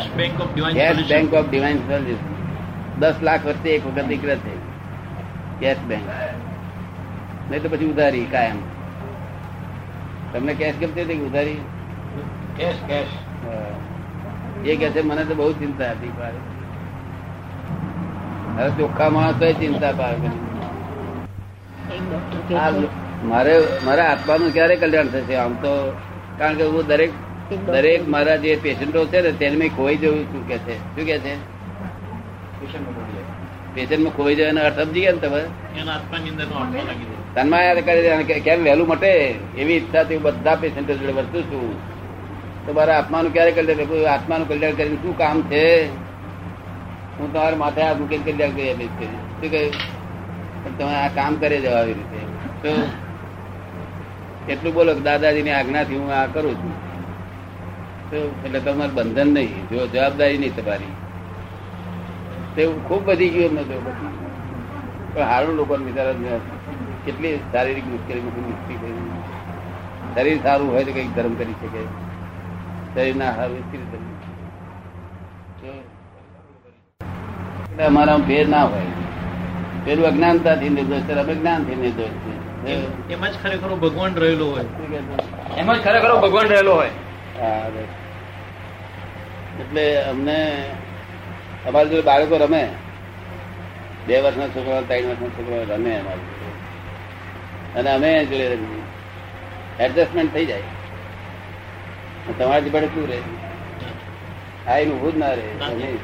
Cash bank of divine cash bank of divine service દસ લાખ વચ્ચે એક વખત નીકળે છે કેશ બેંક નહીં તો પછી ઉધારી કાયમ તમને કેશ ગમતી હતી કે ઉધારી કેશ કેશ હા. એ કે છે મને તો બહુ ચિંતા હતી પણ હવે ચોખ્ખા માણસો ચિંતા પાડે એક ડોક્ટર કહે આ છે, મારે મારા આત્માનું ક્યારે કલ્યાણ થશે આમ તો કારણ કે હું દરેક એક ડોક્ટર- દરેક મારા જે પેશન્ટો છે ને તેને મેં ખોઈ જવું શું કે છે. શું કે છે? પેશન્ટમાં ખોઈ જવાનો અર્થ સમજી ગયા ને તમે? કરી કેમ વહેલું મટે? એવી ઈચ્છાથી બધા પેશન્ટો જોડે વર્તું છું. તો મારા આત્માનું ક્યારે કલ્યાણ કોઈ આત્માનું કલ્યાણ કરીને શું કામ છે? હું તમારા માથે આ મૂકીને કલ્યાણ કરી આપીશ કે શું કહ્યું પણ તમે આ કામ કરી જવા આવી રીતે. તો એટલું બોલો કે દાદાજીની આજ્ઞાથી હું આ કરું છું. એટલે તમારે બંધન નહીં. જો જવાબદારી નહીં તમારી. તે ખૂબ વધી ગયું એમને પણ હારું લોકોને કેટલી શારીરિક મુશ્કેલી શરીર સારું હોય તો કંઈક ધર્મ કરી શકે. શરીર ના કેવી એટલે અમારામાં ફેર ના હોય. પેલું અજ્ઞાનતાથી નિર્દોષ છે અમે જ્ઞાનથી નિર્દોષ છે એમ- જ ખરેખર ભગવાન રહેલો હોય. એમાં જ ખરેખર ભગવાન રહેલો હોય. હા. એટલે અમને અમારી જોડે બાળકો રમે. બે વર્ષના છોકરા ત્રણ વર્ષના છોકરા રમે અમારી અને અમે જોડે રમીએ. એડજસ્ટમેન્ટ થઈ જાય. તમારાથી ભડકતું રહે? આ એનું ઉભું જ ના રહે.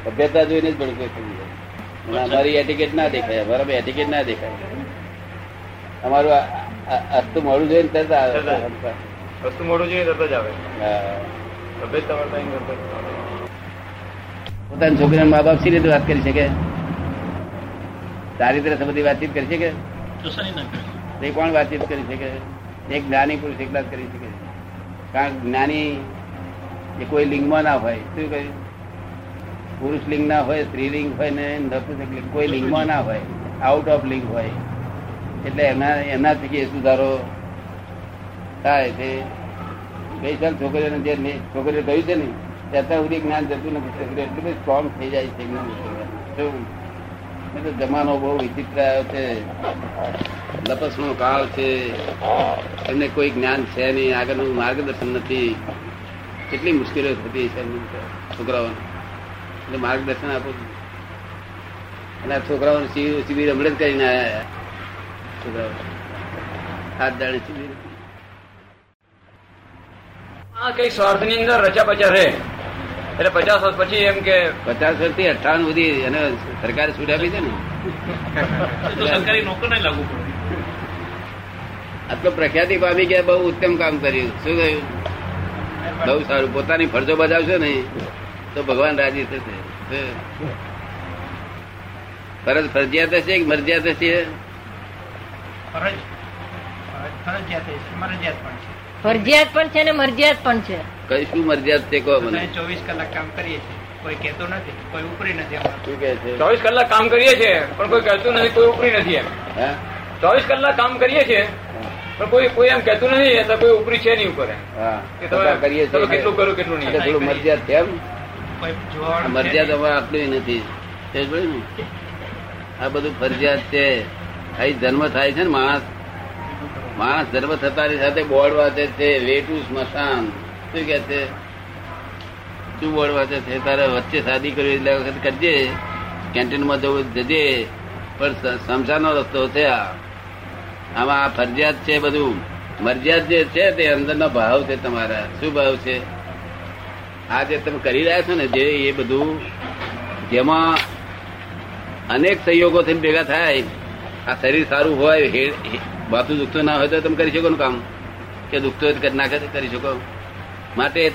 સભ્યતા જોઈને જ ભડકું થઈ જાય અમારી એટિકેટ ના દેખાય. અમારા એટિકેટ ના દેખાય. અમારું અસ્તુ મોડું જોઈને તરત આવે. વસ્તુ મોડું જોઈએ તરત જ આવે. હા. તબિયત તમારે ત્યાં તરત જ આવે. પોતાની છોકરીના મા બાપ સી રીતે વાત કરી શકે? સારી રીતે બધી વાતચીત કરી શકે? તે કોણ વાતચીત કરી શકે? એક જ્ઞાની પુરુષ એકલા જ કરી શકે. કારણ જ્ઞાની એ કોઈ લિંગમાં ના હોય. શું કહ્યું પુરુષ લિંગ ના હોય સ્ત્રીલિંગ હોય ને નપુંસક લિંગ કોઈ લિંગમાં ના હોય. આઉટ ઓફ લિંગ હોય. એટલે એના એનાથી એ સુધારો થાય તે ગઈ સાલ છોકરીઓને જે છોકરીઓ કહ્યું છે ને તે સુધી જ્ઞાન જતું નથી એટલી બધી સ્ટ્રોંગ થઈ જાય છે જ્ઞાન જમાનો બહુ વિચિત્ર આવ્યો છે. લપસણો કાળ છે. એમને કોઈ જ્ઞાન છે નહીં, આગળનું માર્ગદર્શન નથી. કેટલી મુશ્કેલીઓ થતી છે છોકરાઓને. એટલે માર્ગદર્શન આપો અને આ છોકરાઓને શિબિર હમણાં જ કરીને આવ્યા છોકરાઓ. હાથ દાડે શિબિર. આ કઈ સ્વાર્થની અંદર રચા પચા રહે એટલે પચાસ વર્ષ પછી એમ કે પચાસ વર્ષથી અઠાવન સુધી અને સરકારે છૂટ આપી છે ને. સરકારી નોકર ને લાગુ પડે. આટલો પ્રખ્યાતિ પામી ગયા બહુ ઉત્તમ કામ કર્યું. શું કહ્યું બહુ સારું. પોતાની ફરજો બજાવશો ને તો ભગવાન રાજી થશે. ફરજ ફરજિયાત હશે કે મરજિયાત હશે? ફરજિયાત પણ છે. ફરજિયાત પણ છે ને મરજિયાત પણ છે. કઈ શું મરજિયાત છે કહો મને. ચોવીસ કલાક કામ કરીએ છીએ. કોઈ કહેતો નથી કોઈ ઉપરી નથી શું કે છે? ચોવીસ કલાક કામ કરીએ છીએ પણ કોઈ કહેતું નથી કોઈ ઉપરી નથી એમ. ચોવીસ કલાક કામ કરીએ છીએ પણ કોઈ કોઈ એમ કહેતું નથી એટલે કોઈ ઉપરી છે નહીં ઉપર કે કરીએ છીએ કેટલું કરો કેટલું નહીં? થોડું મરજિયાત છે એમ? મરજિયાત અમારે આટલું નથી. આ બધું ફરજિયાત છે. અહીં જન્મ થાય છે ને માણસ. માણસ જન્મ થતાની સાથે બોર્ડ વાંચે છે વેટું સ્મશાન. શું કે છે? શું બોર્ડ છે તારે વચ્ચે શાદી કરવી એટલે વખત કરજે. કેન્ટીનમાં જવું જજે. પણ સમસાનો રસ્તો છે આ. આમાં આ ફરજિયાત છે બધું. મરજિયાત જે છે તે અંદરનો ભાવ છે તમારા. શું ભાવ છે? આ જે તમે કરી રહ્યા છો ને, જે એ બધું, જેમાં અનેક સહયોગો થઈને ભેગા થાય. આ શરીર સારું હોય માથું દુખતું ના હોય તો તમે કરી શકો કામ? કે દુખતું હોય તો કરી શકો. માટે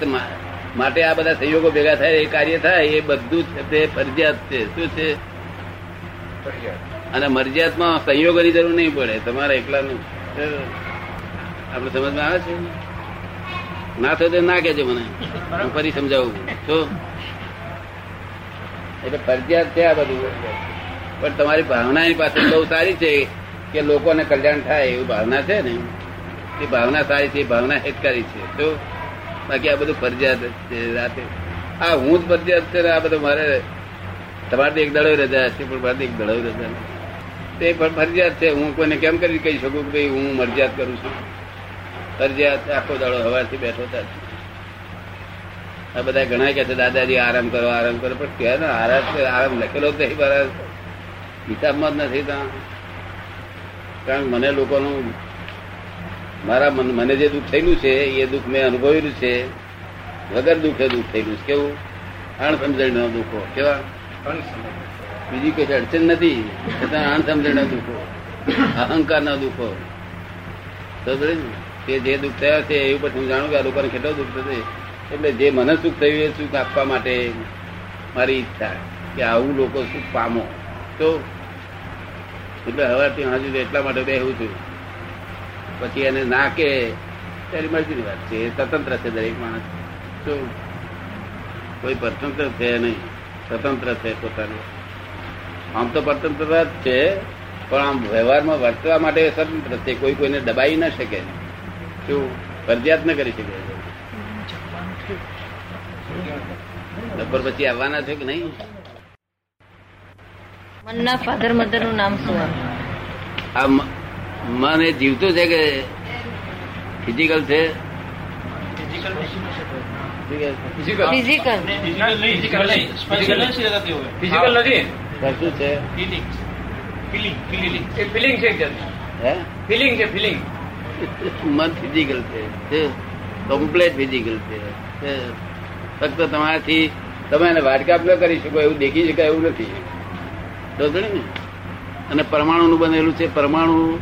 માટે આ બધા સહયોગો ભેગા થાય એ કાર્ય થાય એ બધું છે તે ફરજિયાત છે. શું છે? અને મરજિયાતમાં સંયોગોની જરૂર નહીં પડે તમારા એકલાનું. આપણે સમજમાં આવે છે? ના થયો તો ના કેજો મને. હું ફરી સમજાવું. શું એટલે ફરજિયાત છે આ બધું. પણ તમારી ભાવના એની પાસે બહુ સારી છે કે લોકોને કલ્યાણ થાય એવી ભાવના છે ને? એ ભાવના સારી છે એ ભાવના હિતકારી છે. તો બાકી આ બધું ફરજિયાત છે, રાતે. આ હું જ ફરજિયાત છે આ બધું મારે તમારે એક દડો રજા હશે, પણ મારે એક દડો રજા. તે પણ ફરજિયાત છે, હું કોઈને કેમ કરી કહી શકું કે ભાઈ હું મરજિયાત કરું છું? ફરજિયાત આખો દાડો હવાથી બેઠો હતા આ બધા ઘણા કે છે, દાદાજી, આરામ કરો આરામ કરો. પણ કે આરામ આરામ લખેલો જ નહીં મારા હિસાબમાં જ નથી ત્યાં કારણ મને લોકોનું મારા મન- મને જે દુઃખ થયેલું છે, એ દુઃખ મેં અનુભવેલું છે. વગર દુઃખે દુઃખ થયેલું છે. કેવું? અણસમજણ દુઃખો. કેવા? બીજી કઈ અડચણ નથી. છતાં અણસમજણ દુઃખો. અહંકાર ના? દુઃખો તે જે દુઃખ થયા છે, એ હું જાણું કે આ લોકોને કેટલો દુઃખ થશે? એટલે જે મને સુખ થયું એ સુખ આપવા માટે મારી ઈચ્છા કે આવું લોકો સુખ પામો. તો? એટલે હવાથી હજુ એટલા માટે બેહું છું. પછી એને ના કે ત્યારે મરજીની વાત છે. એ સ્વતંત્ર છે દરેક માણસ. તો કોઈ પરતંત્ર છે નહીં. સ્વતંત્ર છે પોતાનું. આમ તો પરતંત્રતા જ છે પણ આમ વ્યવહારમાં વર્તવા માટે સ્વતંત્ર છે. કોઈ કોઈને દબાઈ ન શકે. શું? ફરજિયાત ન કરી શકે. બપોર પછી આવવાના છે કે નહીં? મનના ફાધર મધરનું નામ શું? આ મન એ જીવતું છે કે ફિઝિકલ છે? ફિઝિકલ નથી શું છે. ફિલિંગ ફિલિંગ ફિલિંગ એ ફિલિંગ છે હે? ફિલિંગ છે ફિલિંગ મન ફિઝિકલ છે. કમ્પ્લેટ ફિઝિકલ છે. ફક્ત તમારાથી તમે એને વાટકાપ ન કરી શકો એવું દેખી શકાય એવું નથી. ને? અને પરમાણુનું બનેલું છે. પરમાણુ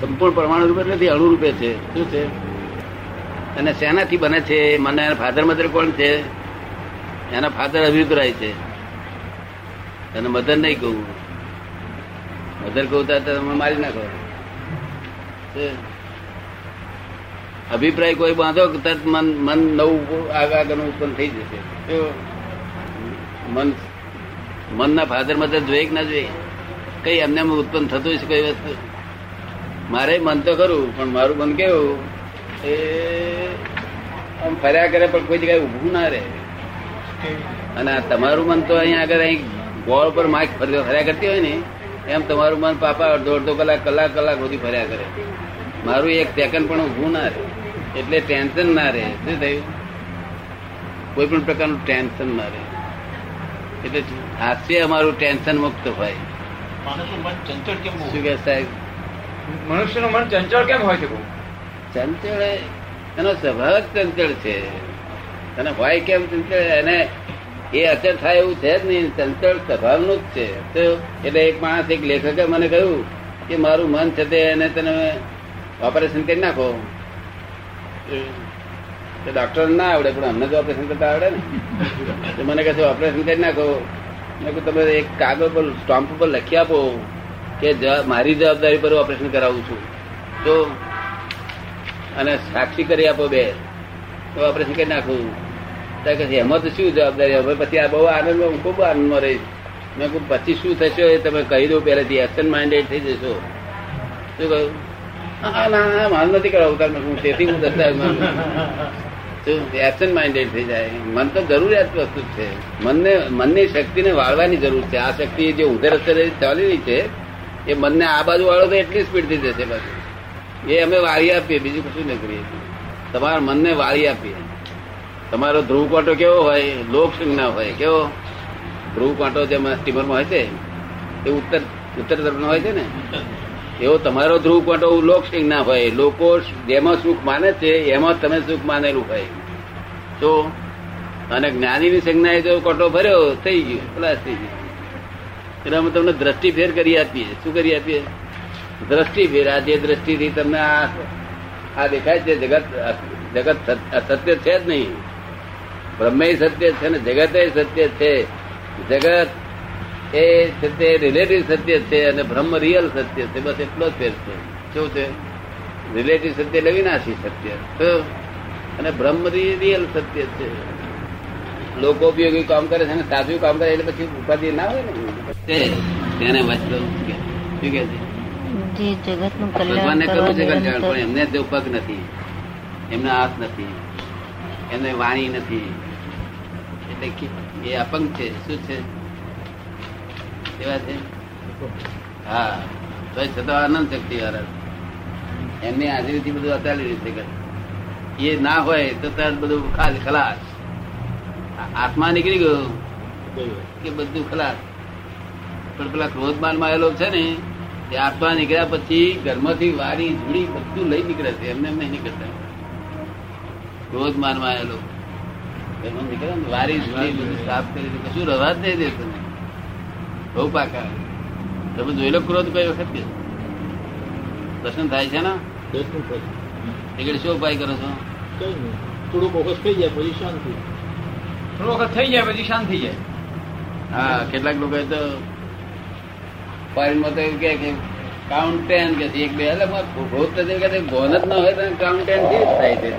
સંપૂર્ણ પરમાણુ રૂપે નથી અણુ રૂપે છે. શું છે? અને શેનાથી બને છે? મને ફાધર મધર કોણ છે? એના ફાધર અભિપ્રાય છે. અને મધર નહીં કહું. મધર કહું તમે મારી નાખો. છે. અભિપ્રાય કોઈ બાંધો તરત મન મન નવું આગળ આગળનું ઉત્પન્ન થઈ જશે. મન મનના ફાધર મધર જોઈએ કે ના જોઈએ કઈ એમને ઉત્પન્ન થતું હશે કઈ વસ્તુ? મારે મન તો ખરું પણ મારું મન કેવું એ આમ ફર્યા કરે પણ કોઈ જગ્યાએ ઊભું ના રહે. અને તમારું મન તો અહીંયા આગળ અહીં ગોળ પર માઇક ફર્યા કરતી હોય ને એમ તમારું મન પાપા અડધો અડધો કલાક કલાક કલાક સુધી ફર્યા કરે. મારું એક સેકન્ડ પણ ઊભું ના રહે એટલે ટેન્શન ના રહે. શું થયું? કોઈ પણ પ્રકારનું ટેન્શન ના રહે. એટલે હાસ્ય અમારું ટેન્શન મુક્ત હોય? શું કે સાહેબ? મનુષ્યનું મન ચંચળ કેમ હોય છે બહુ? ચંચળ એનો સ્વભાવ ચંચળ છે. અને હોય કેમ ચંચળ? એને એ અચર થાય એવું છે જ નહીં. ચંચળ સ્વભાવનું જ છે. તો એટલે એક માણસ, એક લેખકે મને કહ્યું કે મારું મન છે તે એને તને ઓપરેશન કરી નાખો. તો ડોક્ટર ના આવડે, પણ અમને તો ઓપરેશન કરતા આવડે ને. મને કહે ઓપરેશન કરી નાખો. મેં તમે એક કાગળ પર, સ્ટોમ્પ પર લખી આપો. કે મારી જવાબદારી પર ઓપરેશન કરાવું છું. તો અને સાક્ષી કરી આપો બે તો ઓપરેશન કરી નાખું. ત્યાં છે, એમાં તો શું જવાબદારી હવે પછી આ બહુ આનંદમાં હું ખૂબ આનંદમાં રહીશ. મેં કહું પછી શું થશે એ તમે કહી દો પહેલેથી એક્શન માઇન્ડેડ થઈ જશો. શું કહ્યું? હા ના ના મારું નથી કરાવું મેં તેથી હું દસ્તાવેજ છું. એક્શન માઇન્ડેડ થઈ જાય. મન તો જરૂરિયાત વસ્તુ છે. મનને મનની શક્તિને વાળવાની જરૂર છે. આ શક્તિ જે ઉધર ચાલી રહી છે એ મનને આ બાજુ વાળો તો એટલી સ્પીડથી જશે બાજુ એ અમે વાળી આપીએ, બીજું કશું નહીં કરીએ. તમારા મનને વાળી આપીએ. તમારો ધ્રુવ કાંટો કેવો હોય, લોક હોય, કેવો? ધ્રુવ કાંટો જે સ્ટીમરમાં હોય છે એ ઉત્તર ઉત્તર તરફનો હોય છે ને? એવો તમારો ધ્રુવ કાંટો લોક હોય. લોકો જેમાં સુખ માને છે, એમાં તમે સુખ માનેલું હોય. તો અને જ્ઞાનીની સંજ્ઞાએ જો કાંટો ભર્યો, થઈ ગયું પ્લાસ થઈ ગયું. એટલે અમે તમને દ્રષ્ટિ ફેર કરી આપીએ. શું કરી આપીએ? દ્રષ્ટિ ફેર આ જે દ્રષ્ટિથી તમને આ આ દેખાય છે જગત જગત સત્ય છે જ નહીં. બ્રહ્મે સત્ય છે ને જગત સત્ય છે. જગત એ તે રિલેટિવ સત્ય છે અને બ્રહ્મ રિયલ સત્ય છે. બસ એટલો જ ફેર છે. શું છે? રિલેટિવ સત્ય એટલે વિનાશી સત્ય. અને બ્રહ્મ રિયલ સત્ય છે. લોકો ઉપયોગી કામ કરે છે ને સાચું કામ કરે એટલે પછી ઉપાધિ ના હોય ને. તેને વસ્તુ શું કે છે? જે ભગવાનને કરવું છે કલ્યાણ પણ એમને જો પગ નથી. એમને હાથ નથી. એમને વાણી નથી. એટલે એ અપંગ છે. શું છે? એવા છે? હા. તો છતાં અનંત શક્તિ વાળા એમની હાજરીથી બધું અતાલી રીતે કરે. એ ના હોય તો તરત બધું ખાલી ખલાસ. આત્મા નીકળી ગયો. કે બધું ખલાસ. પણ પેલા ક્રોધમાનમાં આવેલો છે ને એ આત્મા નીકળ્યા પછી ઘરમાંથી વારી ધૂળી બધું લઈ નીકળે છે. એમને એમ નહીં નીકળતા ક્રોધમાનમાં આવેલો. ઘરમાં નીકળે ને વારી ધૂળી બધું સાફ કરી દે. કશું રવા જ નહીં દેતું બહુ પાકા. તમે જોઈ લો ક્રોધ કઈ વખત દર્શન થાય છે ને? એટલે શું ઉપાય કરો છો? થોડુંક વખત થઈ જાય પછી શાંતિ. થોડો વખત થઈ જાય પછી શાંત થઈ જાય. હા કેટલાક લોકો તો ફોરેનમાં તો એવું કે કાઉન્ટ ટેન કે એક બે એટલે મારે તો કે ભોન જ ના હોય તો કાઉન્ટ ટેનથી જ થાય છે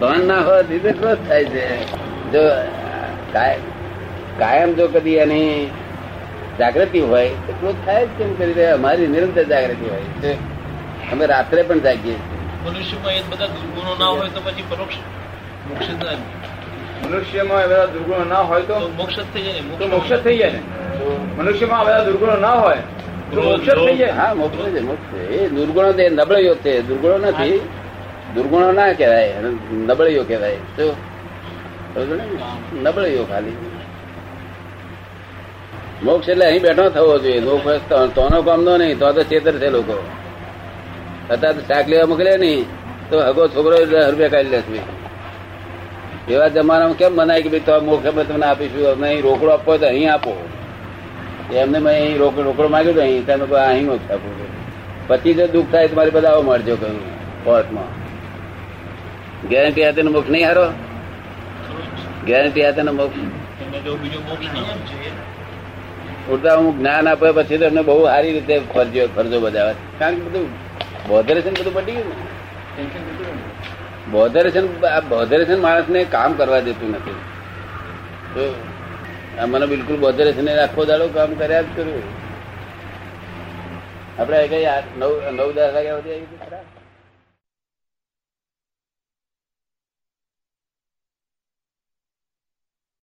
ભાન ના હોય તો જ થાય છે. જો કાયમ જો કદી એની જાગૃતિ હોય તો ક્રોધ થાય જ કેમ કરી રહ્યા? અમારી નિરંતર જાગૃતિ હોય છે. અમે રાત્રે પણ જાગીએ છીએ. મનુષ્યમાં એ બધા દુર્ગુણો ના હોય તો પછી પરોક્ષ મોક્ષ મનુષ્યમાં બધા દુર્ગુણો ના હોય તો મોક્ષ થઈ જાય ને તો મોક્ષ થઈ જાય ને. મનુષ્યમાં આ બધા દુર્ગુણો ના હોય તો મોક્ષ થઈ જાય હા મોક્ષ છે મોક્ષ એ દુર્ગુણો તે નબળીઓ તે દુર્ગુણો નથી. દુર્ગુણો ના કહેવાય નબળીઓ કહેવાય. તો નબળીઓ ખાલી. મોક્ષ એટલે અહીં બેઠો થવો જોઈએ. મોક્ષ તો- તોનો કામનો નહીં તો તો છેતર છે લોકો. અત્યારે તો શાક લેવા મોકલે નહીં તો હગો છોકરો રૂપિયા કાઢી લેશે. એવા જમાનામાં કેમ મનાય કે ભાઈ તો મોખે તમને આપીશું? અહીં રોકડો આપવો હોય તો અહીં આપો. એમને મેં અહીં રોકડો રોકડો માગ્યો તો અહીં તમે અહીં મોક્ષ આપો. પછી જો દુઃખ થાય તો મારી બધા આવો મળજો કહ્યું કોર્ટમાં. ગેરંટી હાથે મોક્ષ નહીં હારો? ગેરંટી હાથે મોક્ષ? જો છે ઉડતા હું જ્ઞાન આપે પછી તો એમને બહુ સારી રીતે ફરજો ફરજો બજાવે. કારણ કે બધું બોધરેશન બધું પટી ગયું ને? બોધરેશન બોધરેશન માણસને કામ કરવા દેતું નથી. તો મને બિલકુલ બોધરેશન આખો દાડો કામ કર્યા જ કર્યું. આપણે કઈ નવ નવ દસ વાગ્યા સુધી આવી ગયું ખરા?